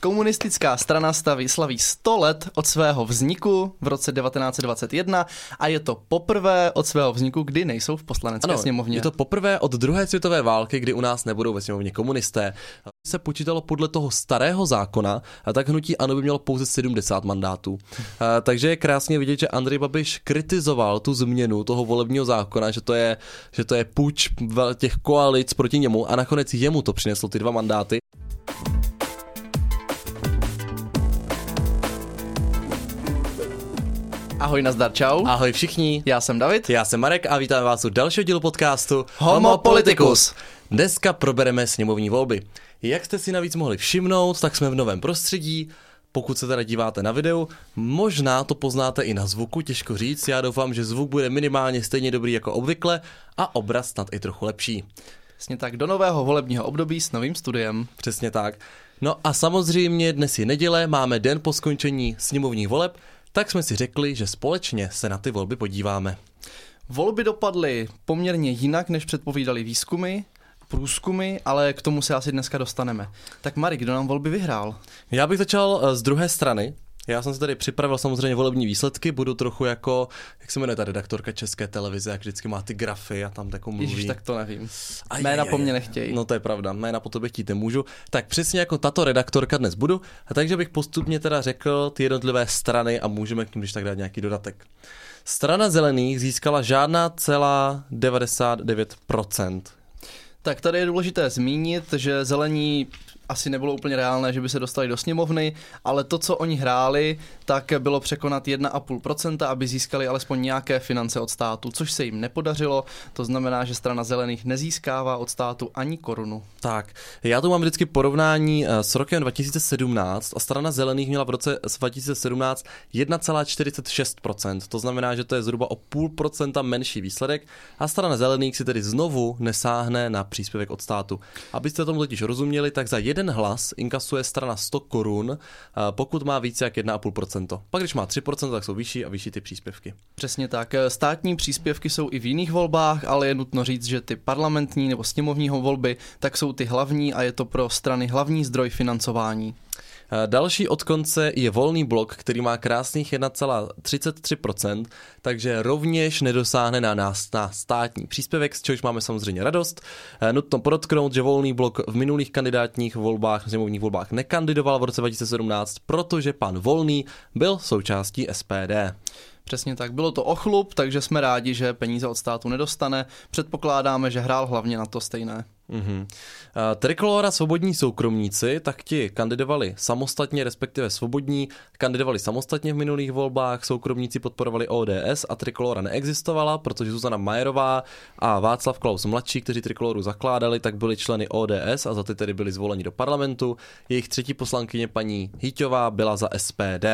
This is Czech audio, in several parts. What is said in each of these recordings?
Komunistická strana staví slaví 100 let od svého vzniku v roce 1921 a je to poprvé od svého vzniku, kdy nejsou v poslanecké Ano, sněmovně. je to poprvé od druhé světové války, kdy u nás nebudou ve sněmovně komunisté. Se počítalo podle toho starého zákona, a tak hnutí ANO by mělo pouze 70 mandátů. A, takže je krásně vidět, že Andrej Babiš kritizoval tu změnu toho volebního zákona, že to je, že to je puč vel- těch koalic proti němu a nakonec jemu to přineslo ty dva mandáty. Ahoj, nazdar, čau. Ahoj všichni, Já jsem David. já jsem Marek a vítám vás u dalšího dílu podcastu Homo Politicus. Dneska probereme sněmovní volby. Jak jste si navíc mohli všimnout, tak jsme v novém prostředí. Pokud se teda díváte na videu, možná to poznáte i na zvuku, těžko říct. Já doufám, že zvuk bude minimálně stejně dobrý jako obvykle a obraz snad i trochu lepší. Přesně tak, do nového volebního období s novým studiem. Přesně tak. No a samozřejmě dnes je neděle, máme den po skončení sněmovních voleb, tak jsme si řekli, že společně se na ty volby podíváme. Volby dopadly poměrně jinak, než předpovídali výzkumy, průzkumy, ale k tomu se asi dneska dostaneme. Tak Mari, kdo nám volby vyhrál? Já bych začal eh, z druhé strany. Já jsem si tady připravil samozřejmě volební výsledky, budu trochu jako, jak se jmenuje ta redaktorka České televize, jak vždycky má ty grafy a tam takovou mluví. Ježíš, tak to nevím. Aj, Jména aj, po mně nechtějí. No to je pravda, jména po tobě chtít nemůžu. Tak přesně jako tato redaktorka dnes budu, a takže bych postupně teda řekl ty jednotlivé strany a můžeme k ním když tak dát nějaký dodatek. Strana zelených získala žádná celá 99%. Tak tady je důležité zmínit, že zelení asi nebylo úplně reálné, že by se dostali do sněmovny, ale to, co oni hráli, tak bylo překonat 1,5%, aby získali alespoň nějaké finance od státu, což se jim nepodařilo. To znamená, že strana zelených nezískává od státu ani korunu. Tak, já tu mám vždycky porovnání eh, s rokem 2017 a strana zelených měla v roce 2017 1,46%, to znamená, že to je zhruba o půl procenta menší výsledek a strana zelených si tedy znovu nesáhne na příspěvek od státu. Abyste tomu totiž rozuměli, tak za jeden hlas inkasuje strana 100 korun, pokud má více jak 1,5%. Pak když má 3%, tak jsou vyšší a vyšší ty příspěvky. Přesně tak. Státní příspěvky jsou i v jiných volbách, ale je nutno říct, že ty parlamentní nebo sněmovního volby tak jsou ty hlavní a je to pro strany hlavní zdroj financování. Další od konce je volný blok, který má krásných 1,33%, takže rovněž nedosáhne na nás na státní příspěvek, z čehož máme samozřejmě radost. Nutno podotknout, že volný blok v minulých kandidátních volbách, sněmovních volbách nekandidoval v roce 2017, protože pan Volný byl součástí SPD. Přesně tak. Bylo to ochlup, takže jsme rádi, že peníze od státu nedostane. Předpokládáme, že hrál hlavně na to stejné. Mm-hmm. Trikolora svobodní soukromníci, tak ti kandidovali samostatně, respektive svobodní, kandidovali samostatně v minulých volbách, soukromníci podporovali ODS a Trikolora neexistovala, protože Zuzana Majerová a Václav Klaus mladší, kteří Trikoloru zakládali, tak byli členy ODS a za ty tedy byli zvoleni do parlamentu. Jejich třetí poslankyně paní Hyťová byla za SPD.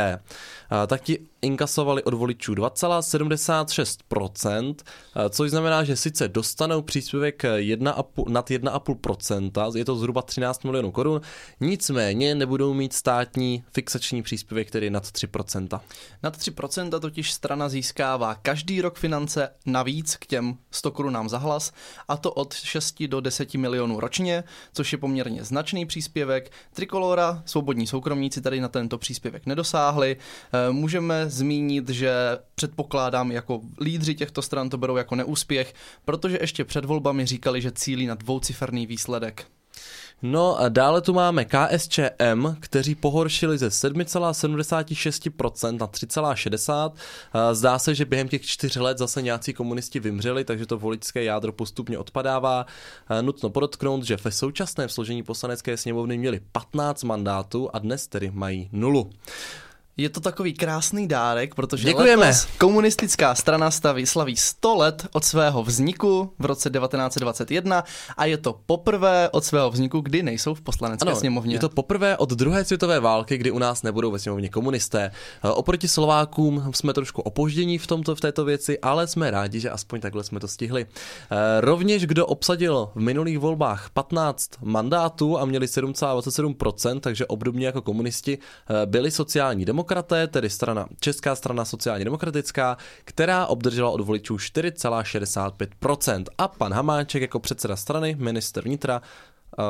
Tak ti inkasovali od voličů 2,76%, a, což znamená, že sice dostanou příspěvek 1,5, nad 1,5%, je to zhruba 13 milionů korun, nicméně nebudou mít státní fixační příspěvek, který je nad 3%. Nad 3% totiž strana získává každý rok finance navíc k těm 100 korunám za hlas, a to od 6 do 10 milionů ročně, což je poměrně značný příspěvek. Trikolora, svobodní soukromníci tady na tento příspěvek nedosáhli. Eh, Můžeme zmínit, že předpokládám jako lídři těchto stran to berou jako neúspěch, protože ještě před volbami říkali, že cílí na dvouciferný výsledek. No a dále tu máme KSČM, kteří pohoršili ze 7,76% na 3,60%. A Zdá se, že během těch čtyř let zase nějací komunisti vymřeli, takže to voličské jádro postupně odpadává. Nutno podotknout, že ve současném složení poslanecké sněmovny měli 15 mandátů a dnes tedy mají nulu. Je to takový krásný dárek, protože Děkujeme. letos komunistická strana staví, slaví 100 let od svého vzniku v roce 1921 a je to poprvé od svého vzniku, kdy nejsou v poslanecké sněmovně. je to poprvé od druhé světové války, kdy u nás nebudou ve sněmovně komunisté. E, Oproti Slovákům jsme trošku opoždění v, tomto, v této věci, ale jsme rádi, že aspoň takhle jsme to stihli. E, Rovněž kdo obsadil v minulých volbách 15 mandátů a měli 7,27%, takže obdobně jako komunisti e, byli sociální demokraté, tedy strana, Česká strana sociálně demokratická, která obdržela od voličů 4,65%. A pan Hamáček jako předseda strany, minister vnitra, e,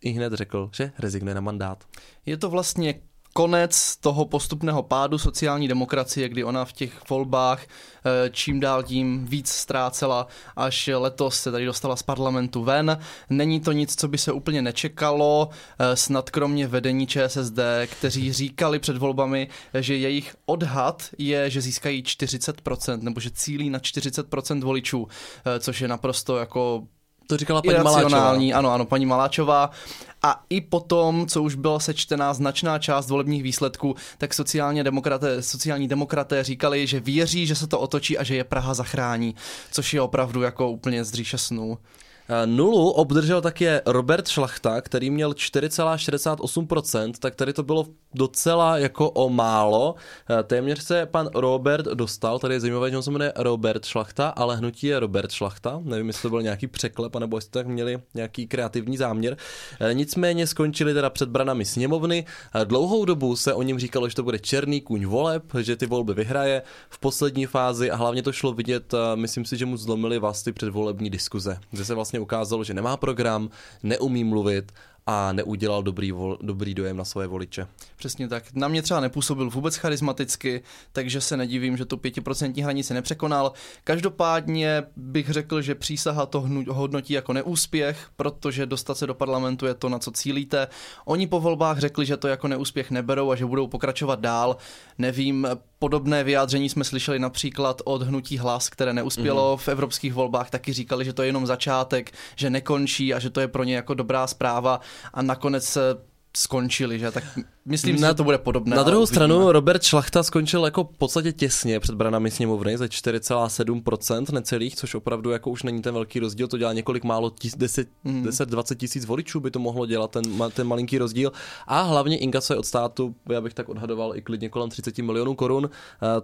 i hned řekl, že rezignuje na mandát. Je to vlastně konec toho postupného pádu sociální demokracie, kdy ona v těch volbách eh, čím dál tím víc ztrácela, až letos se tady dostala z parlamentu ven. Není to nic, co by se úplně nečekalo, eh, snad kromě vedení ČSSD, kteří říkali před volbami, že jejich odhad je, že získají 40%, nebo že cílí na 40% voličů, eh, což je naprosto jako to říkala paní Maláčová. Ano, ano, paní Maláčová. A i potom, co už byla sečtená značná část volebních výsledků, tak sociálně demokraté, sociální demokraté říkali, že věří, že se to otočí a že je Praha zachrání, což je opravdu jako úplně z snů. Eh, nulu obdržel také Robert Šlachta, který měl 4,68%, tak tady to bylo docela jako o málo. Eh, téměř se pan Robert dostal, tady je zajímavé, že on se jmenuje Robert Šlachta, ale hnutí je Robert Šlachta. Nevím, jestli to byl nějaký překlep, nebo jestli tak měli nějaký kreativní záměr. Eh, nicméně skončili teda před branami sněmovny. Dlouhou dobu se o něm říkalo, že to bude černý kůň voleb, že ty volby vyhraje v poslední fázi a hlavně to šlo vidět, myslím si, že mu zlomili vás ty předvolební diskuze, kde se vlastně vlastně ukázalo, že nemá program, neumí mluvit a neudělal dobrý, vol, dobrý dojem na své voliče. Přesně tak. Na mě třeba nepůsobil vůbec charismaticky, takže se nedivím, že tu pětiprocentní hranici nepřekonal. Každopádně bych řekl, že přísaha to hodnotí jako neúspěch, protože dostat se do parlamentu je to, na co cílíte. Oni po volbách řekli, že to jako neúspěch neberou a že budou pokračovat dál. Nevím, podobné vyjádření jsme slyšeli například od hnutí hlas, které neuspělo mm-hmm. v evropských volbách, taky říkali, že to je jenom začátek, že nekončí a že to je pro ně jako dobrá zpráva a nakonec skončili, že? Tak myslím na, že to bude podobné. Na druhou stranu Robert Šlachta skončil jako v podstatě těsně před branami sněmovny za 4,7% necelých, což opravdu jako už není ten velký rozdíl, to dělá několik málo, 10, mm. 10-20 tisíc voličů by to mohlo dělat, ten, ten malinký rozdíl. A hlavně inkasuje od státu, já bych tak odhadoval i klidně kolem 30 milionů korun.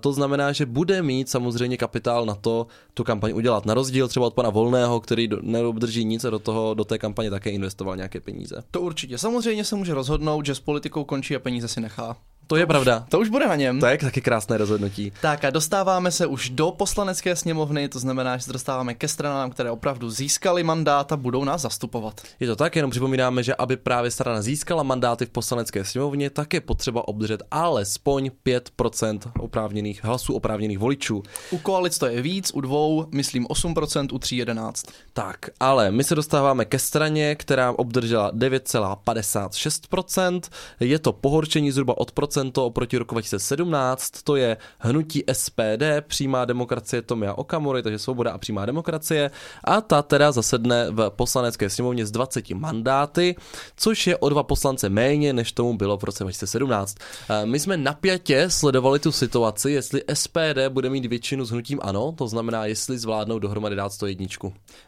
To znamená, že bude mít samozřejmě kapitál na to tu kampaň udělat. Na rozdíl třeba od pana Volného, který neobdrží nic a do, toho, do té kampaně také investoval nějaké peníze. To určitě. Samozřejmě se může rozhodnout, že s politikou končí a peníze si nechá. To je pravda. To už bude na něm. To je taky krásné rozhodnutí. Tak a dostáváme se už do poslanecké sněmovny, to znamená, že se dostáváme ke stranám, které opravdu získali mandát a budou nás zastupovat. Je to tak, jenom připomínáme, že aby právě strana získala mandáty v poslanecké sněmovně, tak je potřeba obdržet alespoň 5% oprávněných hlasů oprávněných voličů. U koalic to je víc, u dvou, myslím 8%, u 3,11. Tak, ale my se dostáváme ke straně, která obdržela 9,56%. Je to pohorčení zhruba od procent oproti roku 2017, to je hnutí SPD, přímá demokracie Tomia Okamury, takže svoboda a přímá demokracie a ta teda zasedne v poslanecké sněmovně s 20 mandáty, což je o dva poslance méně, než tomu bylo v roce 2017. Eh, my jsme napjatě sledovali tu situaci, jestli SPD bude mít většinu s hnutím ano, to znamená, jestli zvládnou dohromady dát 101.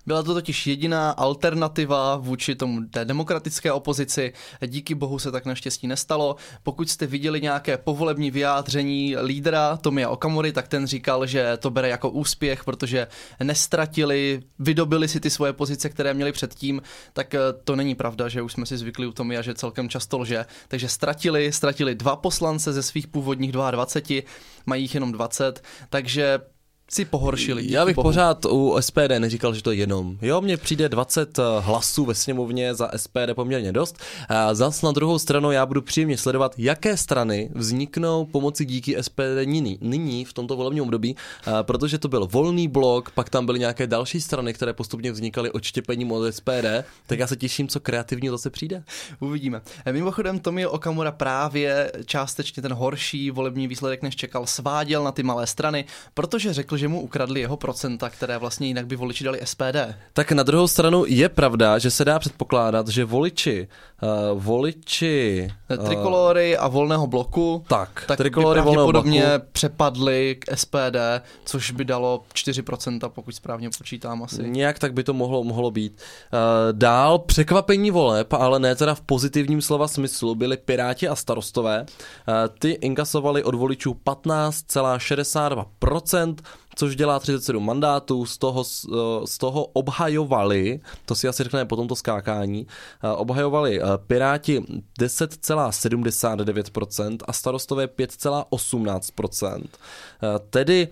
Byla to totiž jediná alternativa vůči tomu té demokratické opozici. Díky bohu se tak naštěstí nestalo. Pokud jste viděli nějaké povolební vyjádření lídra Tomia Okamory, tak ten říkal, že to bere jako úspěch, protože nestratili, vydobili si ty svoje pozice, které měli předtím, tak eh, to není pravda, že už jsme si zvykli u Tomia, že celkem často lže. Takže ztratili, ztratili dva poslance ze svých původních 22, mají jich jenom 20, takže si pohoršili. Já bych bohu. pořád u SPD neříkal, že to je jenom. Jo, mně přijde 20 eh, hlasů ve sněmovně za SPD poměrně dost. A zas na druhou stranu já budu příjemně sledovat, jaké strany vzniknou pomocí díky SPD nyní, nyní v tomto volebním období, a protože to byl volný blok, pak tam byly nějaké další strany, které postupně vznikaly odštěpením od SPD, tak já se těším, co kreativně zase přijde. Uvidíme. E, mimochodem Tomio Okamura právě částečně ten horší volební výsledek, než čekal, sváděl na ty malé strany, protože řekl, že mu ukradli jeho procenta, které vlastně jinak by voliči dali SPD. Tak na druhou stranu je pravda, že se dá předpokládat, že voliči, uh, voliči... Uh, Trikolory a volného bloku, tak, tak trikolory by volného podobně bloku. přepadly k SPD, což by dalo 4%, pokud správně počítám asi. Nějak tak by to mohlo, mohlo být. Uh, dál překvapení voleb, ale ne teda v pozitivním slova smyslu, byli Piráti a starostové. Uh, ty inkasovali od voličů 15,62%, což dělá 37 mandátů, z toho, eh, z toho obhajovali, to si asi řekneme po tomto skákání, eh, obhajovali eh, Piráti 10,79% a starostové 5,18%. Tedy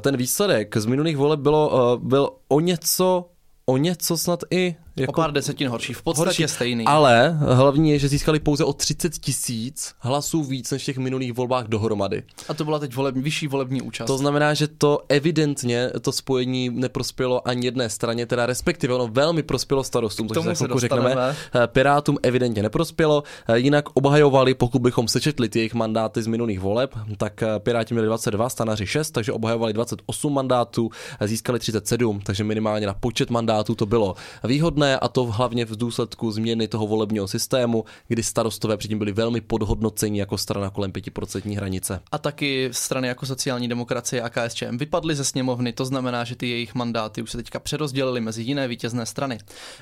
ten výsledek z minulých voleb bylo, byl o něco, o něco snad i Jako... O pár desetin horší, v podstatě horší, stejný. Ale hlavní je, že získali pouze o 30 tisíc hlasů víc než v těch minulých volbách dohromady. A to byla teď volební, vyšší volební účast. To znamená, že to evidentně, to spojení neprospělo ani jedné straně, teda respektive ono velmi prospělo starostům, což se chvilku řekneme. Eh, Pirátům evidentně neprospělo, eh, jinak obhajovali, pokud bychom sečetli ty jejich mandáty z minulých voleb, tak eh, Piráti měli 22, stanaři 6, takže obhajovali 28 mandátů, získali 37, takže minimálně na počet mandátů to bylo výhodné a to hlavně v důsledku změny toho volebního systému, kdy starostové předtím byli velmi podhodnoceni jako strana kolem 5% hranice. A taky strany jako sociální demokracie a KSČM vypadly ze sněmovny, to znamená, že ty jejich mandáty už se teďka přerozdělily mezi jiné vítězné strany.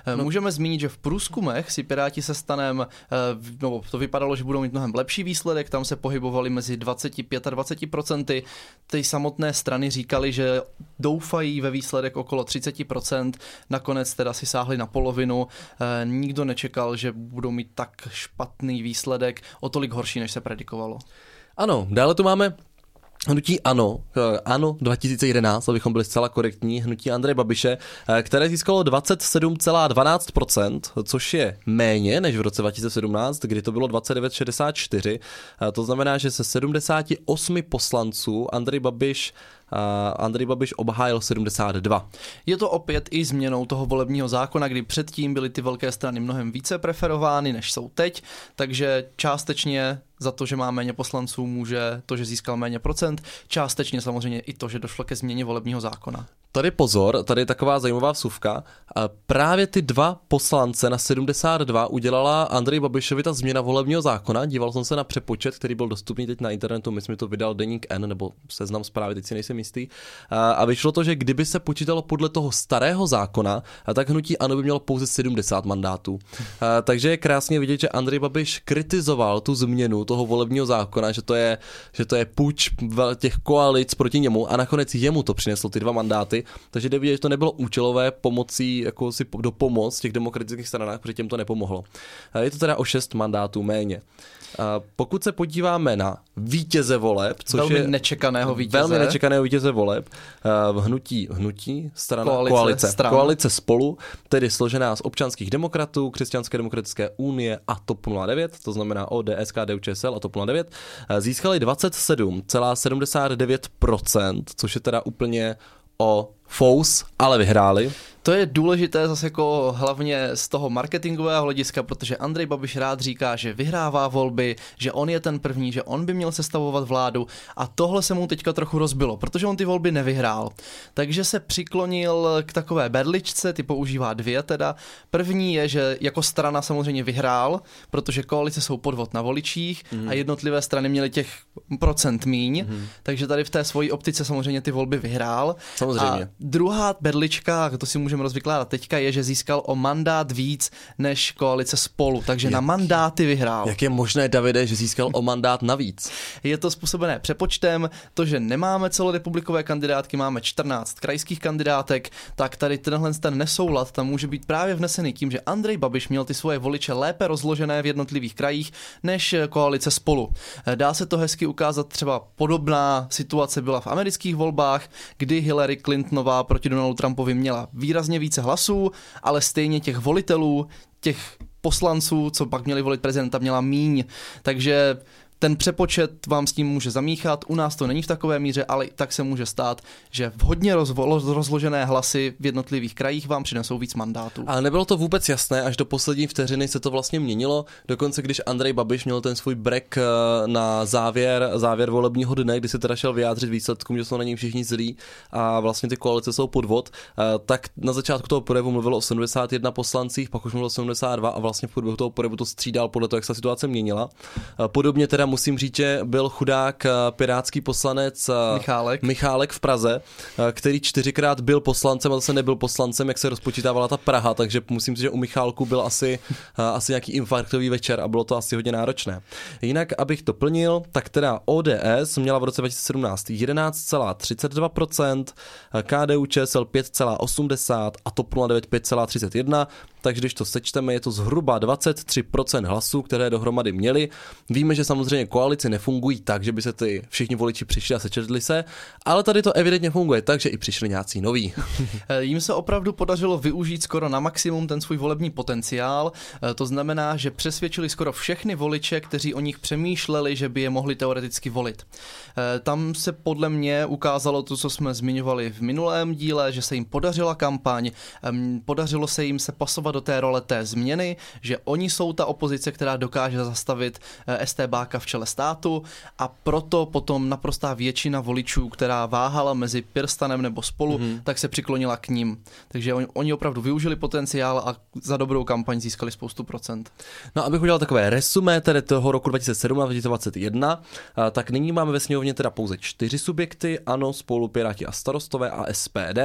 Eh, no. Můžeme zmínit, že v průzkumech si Piráti se stanem, eh, no to vypadalo, že budou mít mnohem lepší výsledek, tam se pohybovali mezi 25 a 20%. Ty samotné strany říkali, že doufají ve výsledek okolo 30%, nakonec teda si sáhli na polovinu. Eh, nikdo nečekal, že budou mít tak špatný výsledek, o tolik horší, než se predikovalo. Ano, dále tu máme Hnutí ANO, eh, ANO 2011, abychom byli zcela korektní, hnutí Andreje Babiše, eh, které získalo 27,12%, což je méně než v roce 2017, kdy to bylo 29,64. To znamená, že se 78 poslanců Andrej Babiš Andrej Babiš obhájil 72. Je to opět i změnou toho volebního zákona, kdy předtím byly ty velké strany mnohem více preferovány, než jsou teď, takže částečně za to, že má méně poslanců, může to, že získal méně procent, částečně samozřejmě i to, že došlo ke změně volebního zákona. Tady pozor, tady je taková zajímavá vsuvka. Právě ty dva poslance na 72 udělala Andrej Babišovi ta změna volebního zákona. Díval jsem se na přepočet, který byl dostupný teď na internetu. My jsme to vydal Deník N, nebo seznam zprávy, teď si nejsem jistý. A vyšlo to, že kdyby se počítalo podle toho starého zákona, tak hnutí ANO by mělo pouze 70 mandátů. Takže je krásně vidět, že Andrej Babiš kritizoval tu změnu toho volebního zákona, že to je, že to je puč těch koalic proti němu a nakonec jemu to přineslo ty dva mandáty. Takže jde vidět, že to nebylo účelové pomocí jako si do pomoc těch demokratických stranách, protože těm to nepomohlo. Je to teda o šest mandátů méně. Pokud se podíváme na vítěze voleb, což velmi je nečekaného vítěze. Velmi nečekaného vítěze voleb v hnutí, hnutí strana, koalice, koalice, koalice spolu, tedy složená z občanských demokratů, křesťanské demokratické unie a TOP 09, to znamená ODS, KDU, ČSL a TOP 09, získali 27,79%, což je teda úplně o fous, ale vyhráli. To je důležité zase jako hlavně z toho marketingového hlediska, protože Andrej Babiš rád říká, že vyhrává volby, že on je ten první, že on by měl sestavovat vládu a tohle se mu teďka trochu rozbilo, protože on ty volby nevyhrál. Takže se přiklonil k takové berličce, ty používá dvě teda. První je, že jako strana samozřejmě vyhrál, protože koalice jsou podvod na voličích mm. a jednotlivé strany měly těch procent míň, mm. takže tady v té svojí optice samozřejmě ty volby vyhrál. Samozřejmě. A druhá berlička, to si může můžeme rozvykládat teďka, je, že získal o mandát víc než koalice spolu, takže jak, na mandáty vyhrál. Jak je možné, Davide, že získal o mandát navíc? Je to způsobené přepočtem, to, že nemáme celorepublikové kandidátky, máme 14 krajských kandidátek, tak tady tenhle ten nesoulad tam může být právě vnesený tím, že Andrej Babiš měl ty svoje voliče lépe rozložené v jednotlivých krajích než koalice spolu. Dá se to hezky ukázat, třeba podobná situace byla v amerických volbách, kdy Hillary Clintonová proti Donaldu Trumpovi měla výrazně výrazně více hlasů, ale stejně těch volitelů, těch poslanců, co pak měli volit prezidenta, měla míň. Takže ten přepočet vám s tím může zamíchat, u nás to není v takové míře, ale tak se může stát, že v hodně rozvo- rozložené hlasy v jednotlivých krajích vám přinesou víc mandátů. Ale nebylo to vůbec jasné, až do poslední vteřiny se to vlastně měnilo, dokonce když Andrej Babiš měl ten svůj break eh, na závěr, závěr volebního dne, kdy se teda šel vyjádřit výsledkům, že jsou na něj všichni zlí a vlastně ty koalice jsou podvod, eh, tak na začátku toho projevu mluvilo o 71 poslancích, pak už mluvilo o 72 a vlastně v průběhu toho projevu to střídal podle toho, jak se situace měnila. Eh, podobně teda musím říct, že byl chudák eh, pirátský poslanec eh, Michálek. Michálek v Praze, eh, který čtyřikrát byl poslancem a zase nebyl poslancem, jak se rozpočítávala ta Praha, takže musím říct, že u Michálku byl asi, asi nějaký infarktový večer a bylo to asi hodně náročné. Jinak, abych to plnil, tak teda ODS měla v roce 2017 11,32%, KDU ČSL 5,80% a TOP 09 5,31%, takže když to sečteme, je to zhruba 23% hlasů, které dohromady měli. Víme, že samozřejmě koalice nefungují tak, že by se ty všichni voliči přišli a sečetli se, ale tady to evidentně funguje tak, že i přišli nějací noví. Jím se opravdu podařilo využít skoro na maximum ten svůj volební potenciál. To znamená, že přesvědčili skoro všechny voliče, kteří o nich přemýšleli, že by je mohli teoreticky volit. Tam se podle mě ukázalo to, co jsme zmiňovali v minulém díle, že se jim podařila kampaň, podařilo se jim se pasovat do té role té změny, že oni jsou ta opozice, která dokáže zastavit eh, STBáka v čele státu a proto potom naprostá většina voličů, která váhala mezi Pirstanem nebo spolu, mm-hmm. tak se přiklonila k ním. Takže oni, oni opravdu využili potenciál a za dobrou kampaň získali spoustu procent. No abych udělal takové resumé tedy toho roku 2007 a 2021, tak nyní máme ve sněmovně teda pouze čtyři subjekty, ano, spolu Piráti a starostové a SPD.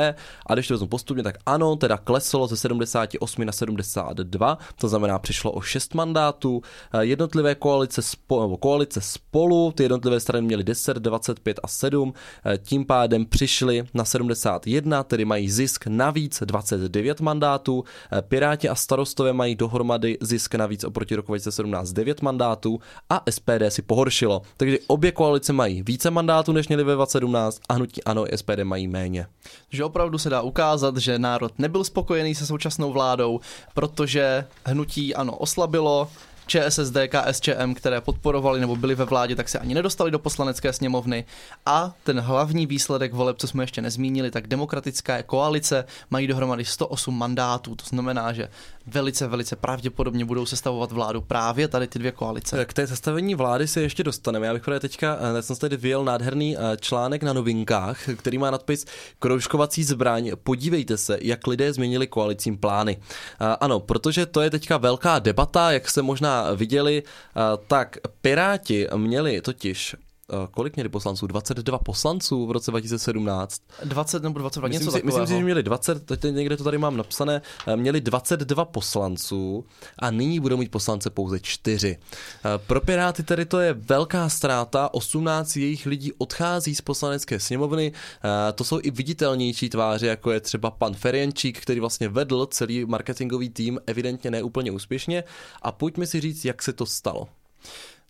A když to vezmu postupně, tak ano, teda kleslo ze 78 na 72, to znamená přišlo o 6 mandátů. Jednotlivé koalice, spo, koalice spolu, ty jednotlivé strany měly 10, 25 a 7, tím pádem přišli na 71, tedy mají zisk navíc 29 mandátů. Piráti a starostové mají dohromady zisk navíc oproti roku 2017 9 mandátů a SPD si pohoršilo. Takže obě koalice mají více mandátů, než měli ve 2017 a hnutí ano i SPD mají méně. Že opravdu se dá ukázat, že národ nebyl spokojený se současnou vládou, protože hnutí ano oslabilo, ČSSD, KSČM, které podporovali nebo byli ve vládě, tak se ani nedostali do poslanecké sněmovny. A ten hlavní výsledek voleb, co jsme ještě nezmínili, tak demokratická koalice mají dohromady 108 mandátů. To znamená, že velice, velice pravděpodobně budou sestavovat vládu právě tady ty dvě koalice. K té sestavení vlády se ještě dostaneme. Já bych právě teďka, já jsem tady vyjel nádherný eh, článek na novinkách, který má nadpis Kroužkovací zbraň. Podívejte se, jak lidé změnili koalicím plány. Eh, ano, protože to je teďka velká debata, jak se možná viděli, eh, tak Piráti měli totiž Eh, kolik měli poslanců? 22 poslanců v roce 2017. 20 nebo 22, myslím něco si, takového. Myslím si, že měli 20, teď někde to tady mám napsané, eh, měli 22 poslanců a nyní budou mít poslance pouze 4. Eh, pro Piráty tedy to je velká ztráta, 18 jejich lidí odchází z poslanecké sněmovny, to jsou i viditelnější tváře, jako je třeba pan Ferienčík, který vlastně vedl celý marketingový tým, evidentně neúplně úspěšně a pojďme si říct, jak se to stalo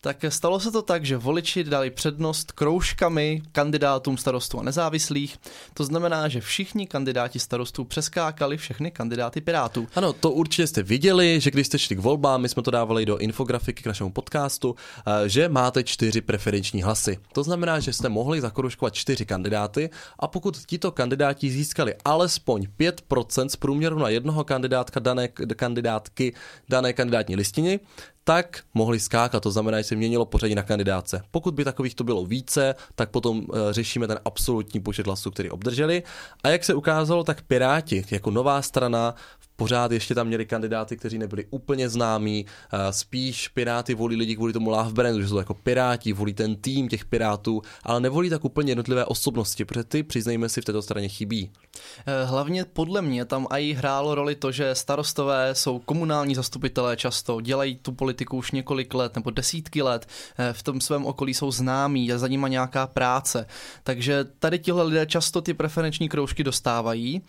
tak stalo se to tak, že voliči dali přednost kroužkami kandidátům starostů a nezávislých. To znamená, že všichni kandidáti starostů přeskákali všechny kandidáty Pirátů. Ano, to určitě jste viděli, že když jste šli k volbám, my jsme to dávali do infografiky k našemu podcastu, eh, že máte čtyři preferenční hlasy. To znamená, že jste mohli zakroužkovat čtyři kandidáty a pokud tito kandidáti získali alespoň 5% z průměru na jednoho kandidátka dané kandidátky dané kandidátní listiny, tak mohli skákat, to znamená, že se měnilo pořadí na kandidáce. Pokud by takových to bylo více, tak potom eh, řešíme ten absolutní počet hlasů, který obdrželi. A jak se ukázalo, tak Piráti jako nová strana pořád ještě tam měli kandidáty, kteří nebyli úplně známí, eh, spíš Piráty volí lidi kvůli tomu love brandu, že jsou jako Piráti, volí ten tým těch Pirátů, ale nevolí tak úplně jednotlivé osobnosti, protože ty, přiznejme si, v této straně chybí. Eh, hlavně podle mě tam i hrálo roli to, že starostové jsou komunální zastupitelé často, dělají tu politiku už několik let nebo desítky let, eh, v tom svém okolí jsou známí, je za nima nějaká práce. Takže tady tihle lidé často ty preferenční kroužky dostávají,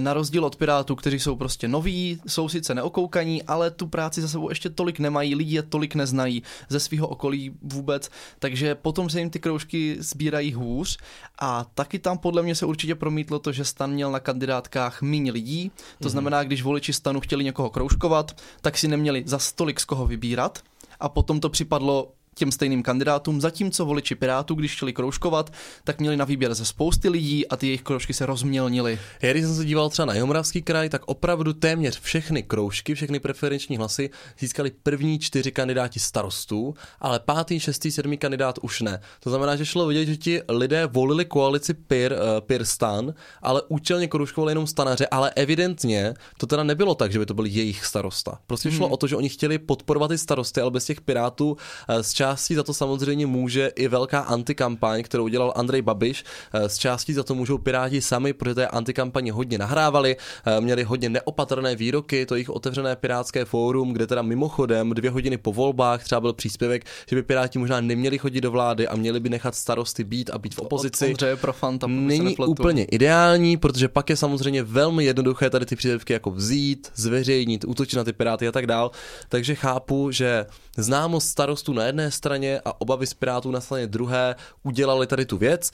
na rozdíl od Pirátů, kteří jsou prostě prostě noví, jsou sice neokoukaní, ale tu práci za sebou ještě tolik nemají, lidi je tolik neznají ze svého okolí vůbec, takže potom se jim ty kroužky sbírají hůř. A taky tam podle mě se určitě promítlo to, že stan měl na kandidátkách méně lidí, to mm-hmm. znamená, když voliči stanu chtěli někoho kroužkovat, tak si neměli za stolik z koho vybírat. A potom to připadlo těm stejným kandidátům, zatímco voliči Pirátů, když chtěli kroužkovat, tak měli na výběr ze spousty lidí a ty jejich kroužky se rozmělnily. Já když jsem se díval třeba na Jihomoravský kraj, tak opravdu téměř všechny kroužky, všechny preferenční hlasy získali první čtyři kandidáti starostů, ale pátý, šestý, sedmý kandidát už ne. To znamená, že šlo vidět, že ti lidé volili koalici Pir, uh, Pir Stan, ale účelně kroužkovali jenom stanaře, ale evidentně to teda nebylo tak, že by to byl jejich starosta. Prostě šlo hmm. o to, že oni chtěli podporovat ty starosty, ale bez těch pirátů uh, z částí za to samozřejmě může i velká antikampaň, kterou udělal Andrej Babiš. Z částí za to můžou Piráti sami, protože té antikampaně hodně nahrávali, měli hodně neopatrné výroky, to jejich otevřené pirátské fórum, kde teda mimochodem dvě hodiny po volbách třeba byl příspěvek, že by Piráti možná neměli chodit do vlády a měli by nechat starosty být a být v opozici. Od Profanta, Není úplně ideální, protože pak je samozřejmě velmi jednoduché tady ty příspěvky jako vzít, zveřejnit, útočit na ty Piráty a tak dál. Takže chápu, že známost starostů na jedné straně a obavy z Pirátů na straně druhé udělali tady tu věc.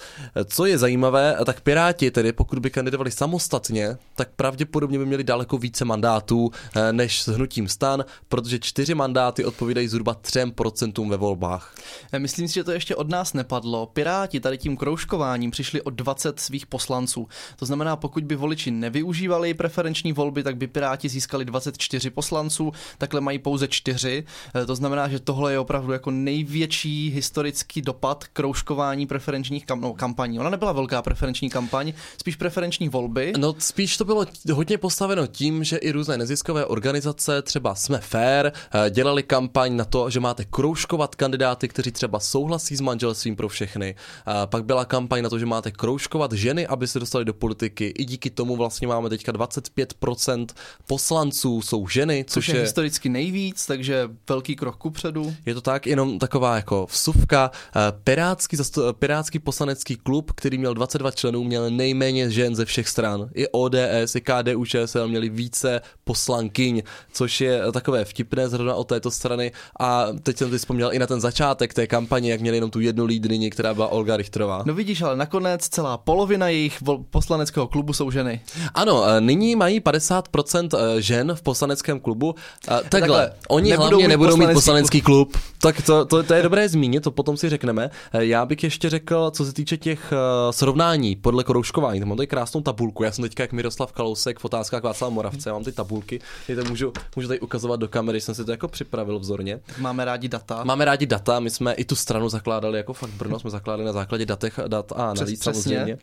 Co je zajímavé, tak Piráti tedy, pokud by kandidovali samostatně, tak pravděpodobně by měli daleko více mandátů eh, než s hnutím stan, protože čtyři mandáty odpovídají zhruba 3% ve volbách. Eh, myslím si, že to ještě od nás nepadlo. Piráti tady tím kroužkováním přišli o 20 svých poslanců. To znamená, pokud by voliči nevyužívali preferenční volby, tak by Piráti získali 24 poslanců, takhle mají pouze 4. Eh, to znamená, že tohle je opravdu jako největší historický dopad kroužkování preferenčních kam- no, kampaní. Ona nebyla velká preferenční kampaň, spíš preferenční volby. No spíš to bylo hodně postaveno tím, že i různé neziskové organizace, třeba Jsme fair, eh, dělali kampaň na to, že máte kroužkovat kandidáty, kteří třeba souhlasí s manželstvím pro všechny. A pak byla kampaň na to, že máte kroužkovat ženy, aby se dostali do politiky. I díky tomu vlastně máme teďka 25% poslanců jsou ženy, což, což je, je historicky nejvíc, takže velký krok kupředu. Je to tak, jenom taková jako vsuvka. Eh, pirátský, pirátský poslanecký klub, který měl 22 členů, měl nejméně žen ze všech stran. I ODS, i KDU ČSL měli více poslankyň, což je takové vtipné zrovna od této strany. A teď jsem si vzpomněl i na ten začátek té kampaně, jak měli jenom tu jednu lídryni, která byla Olga Richterová. No vidíš, ale nakonec celá polovina jejich poslaneckého klubu jsou ženy. Ano, eh, nyní mají 50% eh, žen v poslaneckém klubu. Takhle, Takhle oni nebudou hlavně mít nebudou mít poslanecký klub. klub. Tak to, to, to je dobré zmínit, to potom si řekneme. Eh, já bych ještě řekl, co se týče těch srovnání podle kroužkování. Tam mám tady krásnou tabulku. Já jsem teďka jak Miroslav Kalousek v otázkách Václava Moravce. Já mám ty tabulky, to můžu, můžu tady ukazovat do kamery, jsem si to jako připravil vzorně. Máme rádi data. Máme rádi data, my jsme i tu stranu zakládali jako fakt Brno, jsme zakládali na základě datech, dat a analýz Přes, samozřejmě.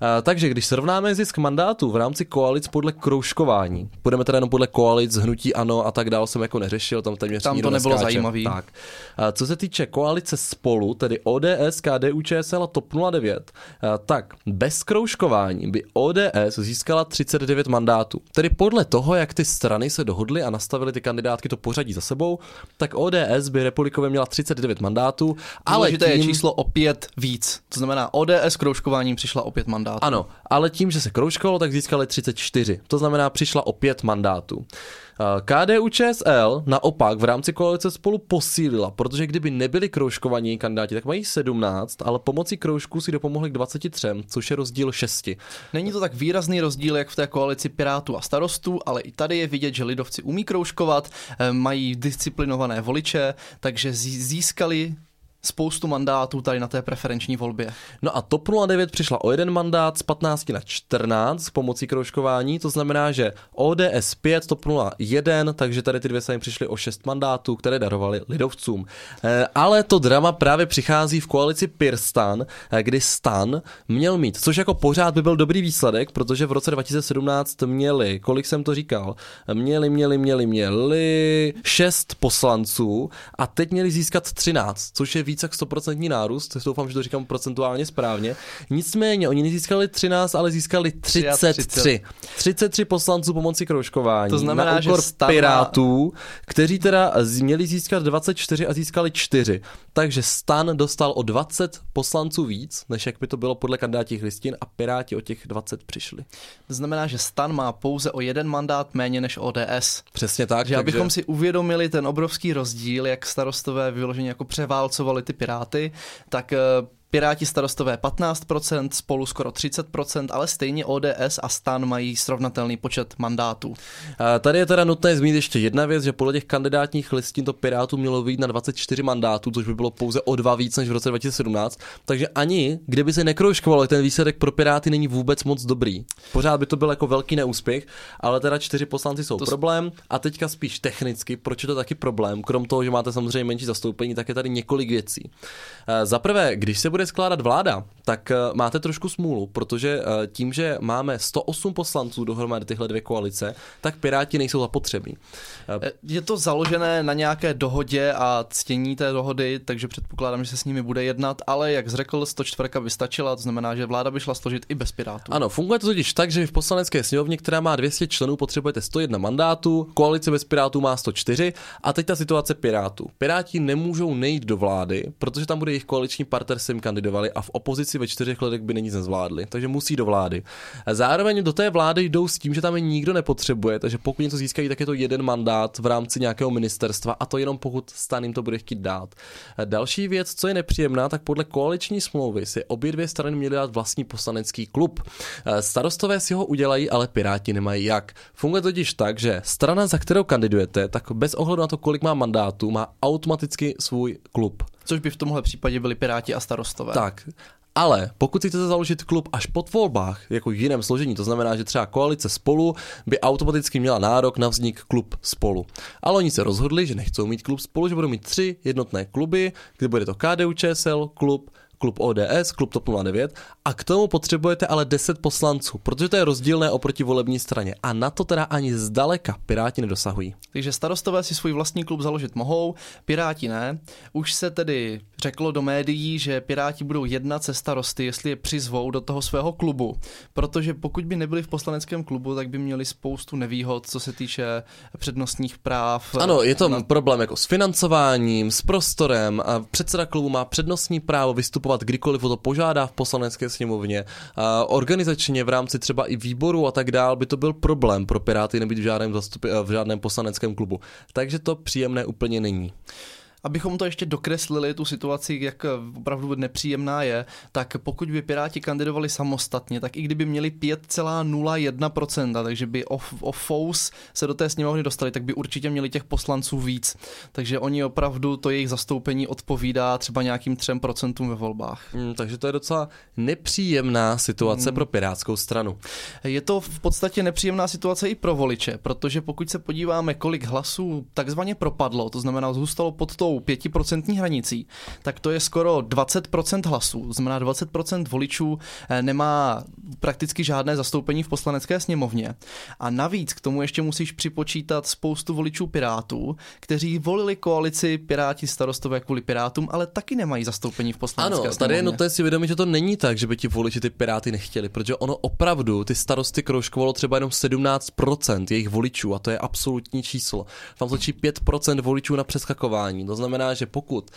A, takže když srovnáme zisk mandátu v rámci koalic podle kroužkování, budeme teda jenom podle koalic, hnutí ano a tak dále jsem jako neřešil, tam téměř Tam to nebylo zajímavý. Tak. Co se týče koalice spolu, tedy ODS, KDU, ČSL a TOP 09, a, tak bez kroužkování by ODS získala 39 mandátů. Tedy podle toho, jak ty strany se dohodly a nastavili ty kandidátky to pořadí za sebou, tak ODS by republikově měla 39 mandátů, ale tím... je číslo opět víc. To znamená, ODS kroužkováním přišla opět mandátů. Ano, ale tím, že se kroužkovalo, tak získali 34. To znamená, přišla opět mandátů. KDU ČSL naopak v rámci koalice spolu posílila, protože kdyby nebyli kroužkovaní kandidáti, tak mají 17, ale pomocí kroužků si dopomohli k 23, což je rozdíl 6. Není to tak výrazný rozdíl, jak v té koalici Pirátů a starostů, ale i tady je vidět, že lidovci umí kroužkovat, eh, mají disciplinované voliče, takže získali spoustu mandátů tady na té preferenční volbě. No a TOP 09 přišla o jeden mandát z 15 na 14 pomocí kroužkování, to znamená, že ODS 5, TOP 01, takže tady ty dvě strany přišly o 6 mandátů, které darovali lidovcům. E, ale to drama právě přichází v koalici Pirstan, e, kdy Stan měl mít, což jako pořád by byl dobrý výsledek, protože v roce 2017 měli, kolik jsem to říkal, měli, měli, měli, měli 6 poslanců a teď měli získat 13, což je víc jak 100% nárůst, doufám, že to říkám procentuálně správně. Nicméně, oni nezískali 13, ale získali 33. 33 poslanců pomocí kroužkování. To znamená, na úkor že Pirátů, kteří teda měli získat 24 a získali 4. Takže Stan dostal o 20 poslanců víc, než jak by to bylo podle kandidátních listin a Piráti o těch 20 přišli. To znamená, že Stan má pouze o jeden mandát méně než ODS. Přesně tak. Že takže... abychom si uvědomili ten obrovský rozdíl, jak starostové vyloženě jako převálcovali ty Piráty, tak eh, Piráti starostové 15%, spolu skoro 30%, ale stejně ODS a stan mají srovnatelný počet mandátů. A tady je teda nutné zmínit ještě jedna věc, že podle těch kandidátních listin to Pirátů mělo být na 24 mandátů, což by bylo pouze o dva víc než v roce 2017. Takže ani kdyby se nekroužkovalo, ten výsledek pro Piráty není vůbec moc dobrý. Pořád by to byl jako velký neúspěch, ale teda čtyři poslanci jsou to problém. A teďka spíš technicky, proč je to taky problém? Krom toho, že máte samozřejmě menší zastoupení, tak je tady několik věcí. Za prvé, když se bude bude skládat vláda, tak eh, máte trošku smůlu, protože eh, tím, že máme 108 poslanců dohromady tyhle dvě koalice, tak Piráti nejsou zapotřebí. Eh, je to založené na nějaké dohodě a ctění té dohody, takže předpokládám, že se s nimi bude jednat, ale jak zřekl, 104 by stačila, to znamená, že vláda by šla složit i bez Pirátů. Ano, funguje to totiž tak, že v poslanecké sněmovně, která má 200 členů, potřebujete 101 mandátů, koalice bez Pirátů má 104 a teď ta situace Pirátů. Piráti nemůžou nejít do vlády, protože tam bude jejich koaliční partner, jim kandidovali a v opozici ve čtyřech letech by není nezvládli, takže musí do vlády. Zároveň do té vlády jdou s tím, že tam je nikdo nepotřebuje, takže pokud něco získají, tak je to jeden mandát v rámci nějakého ministerstva a to jenom pokud stan jim to bude chtít dát. Další věc, co je nepříjemná, tak podle koaliční smlouvy si obě dvě strany měly dát vlastní poslanecký klub. Starostové si ho udělají, ale Piráti nemají jak. Funguje totiž tak, že strana, za kterou kandidujete, tak bez ohledu na to, kolik má mandátů, má automaticky svůj klub. Což by v tomhle případě byli Piráti a starostové. Tak, ale pokud si chcete založit klub až pod volbách, jako v jiném složení, to znamená, že třeba koalice spolu by automaticky měla nárok na vznik klub spolu. Ale oni se rozhodli, že nechcou mít klub spolu, že budou mít tři jednotné kluby, kde bude to KDU ČSL, klub klub ODS, klub TOP 09 a k tomu potřebujete ale 10 poslanců, protože to je rozdílné oproti volební straně a na to teda ani zdaleka Piráti nedosahují. Takže starostové si svůj vlastní klub založit mohou, Piráti ne. Už se tedy řeklo do médií, že Piráti budou jednat se starosty, jestli je přizvou do toho svého klubu, protože pokud by nebyli v poslaneckém klubu, tak by měli spoustu nevýhod, co se týče přednostních práv. Ano, je to na... problém jako s financováním, s prostorem a předseda klubu má přednostní právo vystupovat kdykoliv o to požádá v poslanecké sněmovně. Organizačně v rámci třeba i výboru a tak dál by to byl problém pro Piráty nebýt v žádném, zastupi, v žádném poslaneckém klubu. Takže to příjemné úplně není abychom to ještě dokreslili, tu situaci, jak opravdu nepříjemná je, tak pokud by Piráti kandidovali samostatně, tak i kdyby měli 5,01%, takže by o, o fous se do té sněmovny dostali, tak by určitě měli těch poslanců víc. Takže oni opravdu, to jejich zastoupení odpovídá třeba nějakým 3% ve volbách. Hmm, takže to je docela nepříjemná situace hmm. pro Pirátskou stranu. Je to v podstatě nepříjemná situace i pro voliče, protože pokud se podíváme, kolik hlasů takzvaně propadlo, to znamená zůstalo pod tou tou 5% hranicí, tak to je skoro 20% hlasů. Znamená 20% voličů eh, nemá prakticky žádné zastoupení v poslanecké sněmovně. A navíc k tomu ještě musíš připočítat spoustu voličů Pirátů, kteří volili koalici Piráti starostové kvůli Pirátům, ale taky nemají zastoupení v poslanecké ano, sněmovně. tady je nutné si vědomit, že to není tak, že by ti voliči ty Piráty nechtěli, protože ono opravdu ty starosty kroužkovalo třeba jenom 17% jejich voličů a to je absolutní číslo. Tam točí 5% voličů na přeskakování. To znamená, že pokud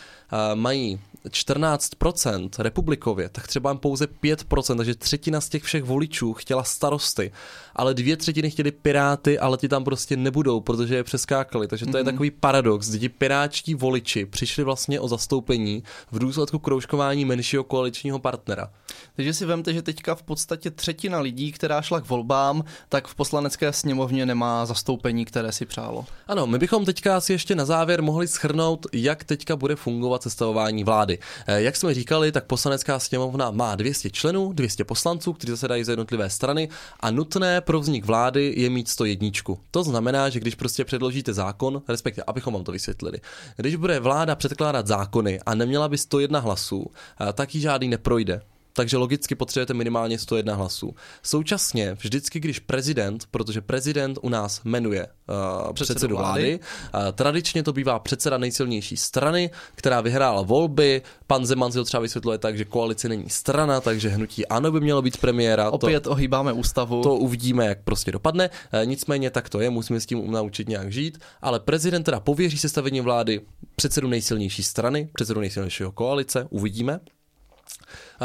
mají 14% republikově, tak třeba pouze 5%, takže třetina z těch všech voličů chtěla starosty, ale dvě třetiny chtěli piráty, ale ti tam prostě nebudou, protože je přeskákali. Takže to mm-hmm. je mhm. takový paradox, kdy ti piráčtí voliči přišli vlastně o zastoupení v důsledku kroužkování menšího koaličního partnera. Takže si vemte, že teďka v podstatě třetina lidí, která šla k volbám, tak v poslanecké sněmovně nemá zastoupení, které si přálo. Ano, my bychom teďka asi ještě na závěr mohli schrnout, jak teďka bude fungovat sestavování vlády. Eh, jak jsme říkali, tak poslanecká sněmovna má 200 členů, 200 poslanců, kteří zasedají za jednotlivé strany a nutné pro vznik vlády je mít 101. To znamená, že když prostě předložíte zákon, respektive, abychom vám to vysvětlili, když bude vláda předkládat zákony a neměla by 101 hlasů, eh, tak ji žádný neprojde takže logicky potřebujete minimálně 101 hlasů. Současně vždycky, když prezident, protože prezident u nás jmenuje uh, předsedu, předsedu vlády, uh, tradičně to bývá předseda nejsilnější strany, která vyhrála volby, pan Zeman si to třeba vysvětluje tak, že koalice není strana, takže hnutí ano by mělo být premiéra. Opět to, ohýbáme ústavu. To uvidíme, jak prostě dopadne. Uh, nicméně tak to je, musíme s tím naučit nějak žít, ale prezident teda pověří sestavení vlády předsedu nejsilnější strany, předsedu nejsilnějšího koalice, uvidíme.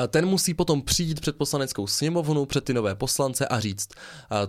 Ten musí potom přijít před poslaneckou sněmovnu, před ty nové poslance a říct,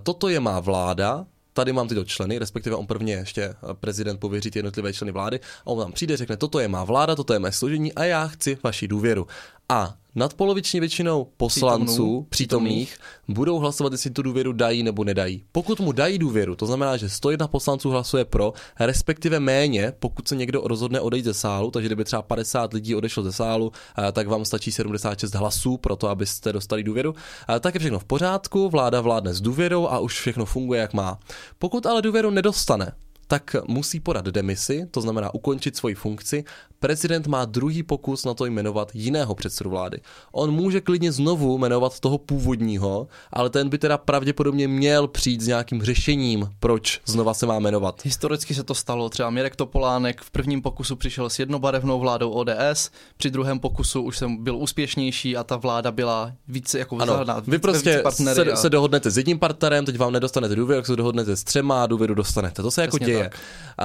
toto je má vláda, tady mám tyto členy, respektive on prvně ještě prezident pověří ty jednotlivé členy vlády a on tam přijde, řekne, toto je má vláda, toto je mé složení a já chci vaši důvěru. A nadpoloviční většinou poslanců přítomných budou hlasovat, jestli tu důvěru dají nebo nedají. Pokud mu dají důvěru, to znamená, že 101 poslanců hlasuje pro, respektive méně, pokud se někdo rozhodne odejít ze sálu, takže kdyby třeba 50 lidí odešlo ze sálu, tak vám stačí 76 hlasů pro to, abyste dostali důvěru. Tak je všechno v pořádku, vláda vládne s důvěrou a už všechno funguje jak má. Pokud ale důvěru nedostane, tak musí podat demisi, to znamená ukončit svoji funkci. Prezident má druhý pokus na to jmenovat jiného předsedu vlády. On může klidně znovu jmenovat toho původního, ale ten by teda pravděpodobně měl přijít s nějakým řešením, proč znova se má jmenovat. Historicky se to stalo. Třeba Mirek Topolánek v prvním pokusu přišel s jednobarevnou vládou ODS, při druhém pokusu už jsem byl úspěšnější a ta vláda byla více jako ano, vy prostě se, a... se dohodnete s jedním partnerem, teď vám nedostanete důvěru, jak se dohodnete s třema, důvěru dostanete. To se jako Přesně děje. tak.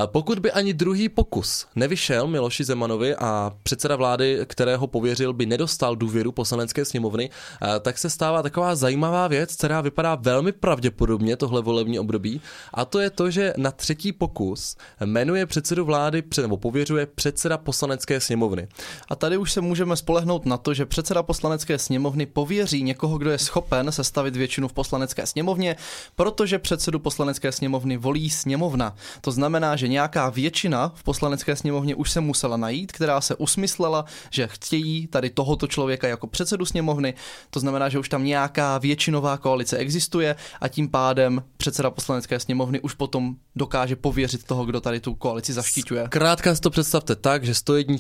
Pokud by ani druhý pokus nevyšel Miloši Zemanovi a předseda vlády, kterého pověřil, by nedostal důvěru poslanecké sněmovny, tak se stává taková zajímavá věc, která vypadá velmi pravděpodobně tohle volební období, a to je to, že na třetí pokus jmenuje předsedu vlády nebo pověřuje předseda poslanecké sněmovny. A tady už se můžeme spolehnout na to, že předseda poslanecké sněmovny pověří někoho, kdo je schopen sestavit většinu v poslanecké sněmovně, protože předsedu poslanecké sněmovny volí sněmovna. To znamená, že nějaká většina v poslanecké sněmovně už se musela najít, která se usmyslela, že chtějí tady tohoto člověka jako předsedu sněmovny. To znamená, že už tam nějaká většinová koalice existuje a tím pádem předseda poslanecké sněmovny už potom dokáže pověřit toho, kdo tady tu koalici zaštiťuje. Krátka si to představte tak, že 101,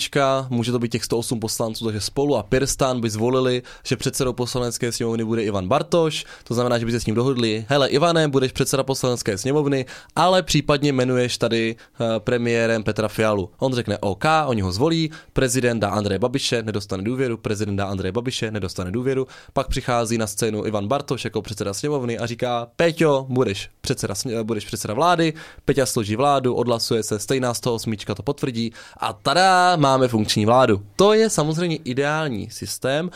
může to být těch 108 poslanců, takže spolu a Pirstan by zvolili, že předsedou poslanecké sněmovny bude Ivan Bartoš, to znamená, že by se s ním dohodli, hele Ivane, budeš předseda poslanecké sněmovny, ale případně jmenuješ tady uh, premiérem Petra Fialu. On řekne OK, oni ho zvolí, prezident dá Andreje Babiše, nedostane důvěru, prezident dá Andreje Babiše, nedostane důvěru, pak přichází na scénu Ivan Bartoš jako předseda sněmovny a říká, Peťo, budeš předseda, budeš předseda vlády, Peťa složí vládu, odhlasuje se, stejná 108 to potvrdí a tada, máme funkční vládu. To je samozřejmě ideální systém,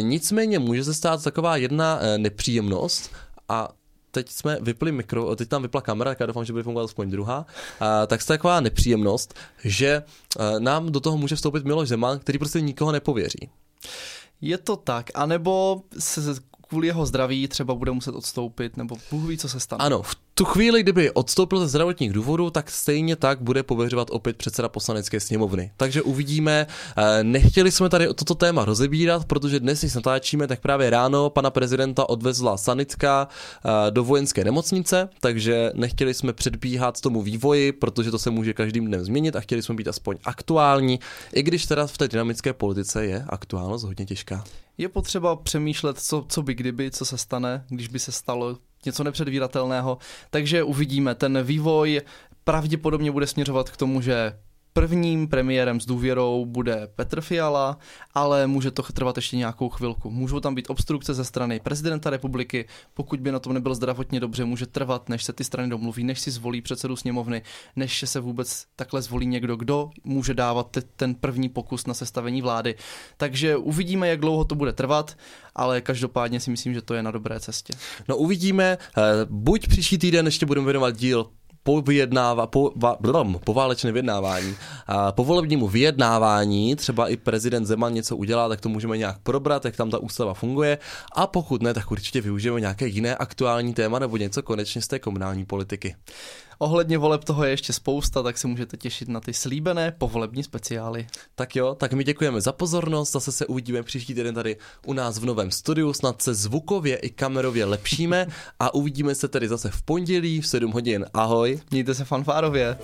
nicméně může se stát taková jedna eh, nepříjemnost a teď jsme vypli mikro, teď tam vypla kamera, tak já doufám, že bude fungovat aspoň druhá, a, tak je taková nepříjemnost, že eh, nám do toho může vstoupit Miloš Zeman, který prostě nikoho nepověří. Je to tak, anebo se kvůli jeho zdraví třeba bude muset odstoupit, nebo Bůh ví, co se stane. Ano, v tu chvíli, kdyby odstoupil ze zdravotních důvodů, tak stejně tak bude pověřovat opět předseda poslanecké sněmovny. Takže uvidíme. Eh, Nechtěli jsme tady toto téma rozebírat, protože dnes, když natáčíme, tak právě ráno pana prezidenta odvezla sanitka eh, do vojenské nemocnice, takže nechtěli jsme předbíhat tomu vývoji, protože to se může každým dnem změnit a chtěli jsme být aspoň aktuální, i když teda v té dynamické politice je aktuálnost hodně těžká. Je potřeba přemýšlet, co, co by kdyby, co se stane, když by se stalo něco nepředvídatelného. Takže uvidíme. Ten vývoj pravděpodobně bude směřovat k tomu, že prvním premiérem s důvěrou bude Petr Fiala, ale může to trvat ještě nějakou chvilku. Můžou tam být obstrukce ze strany prezidenta republiky, pokud by na tom nebyl zdravotně dobře, může trvat, než se ty strany domluví, než si zvolí předsedu sněmovny, než se vůbec takhle zvolí někdo, kdo může dávat te- ten první pokus na sestavení vlády. Takže uvidíme, jak dlouho to bude trvat, ale každopádně si myslím, že to je na dobré cestě. No uvidíme, eh, buď příští týden ještě budeme věnovat díl po vyjednává, po, va, blom, poválečné vyjednávání, a po volebnímu vyjednávání, třeba i prezident Zeman něco udělá, tak to můžeme nějak probrat, jak tam ta ústava funguje a pokud ne, tak určitě využijeme nějaké jiné aktuální téma nebo něco konečně z té komunální politiky. Ohledně voleb toho je ještě spousta, tak se můžete těšit na ty slíbené povolební speciály. Tak jo, tak my děkujeme za pozornost, zase se uvidíme příští týden tady u nás v novém studiu, snad se zvukově i kamerově lepšíme a uvidíme se tedy zase v pondělí v 7 hodin. Ahoj! Mějte se fanfárově.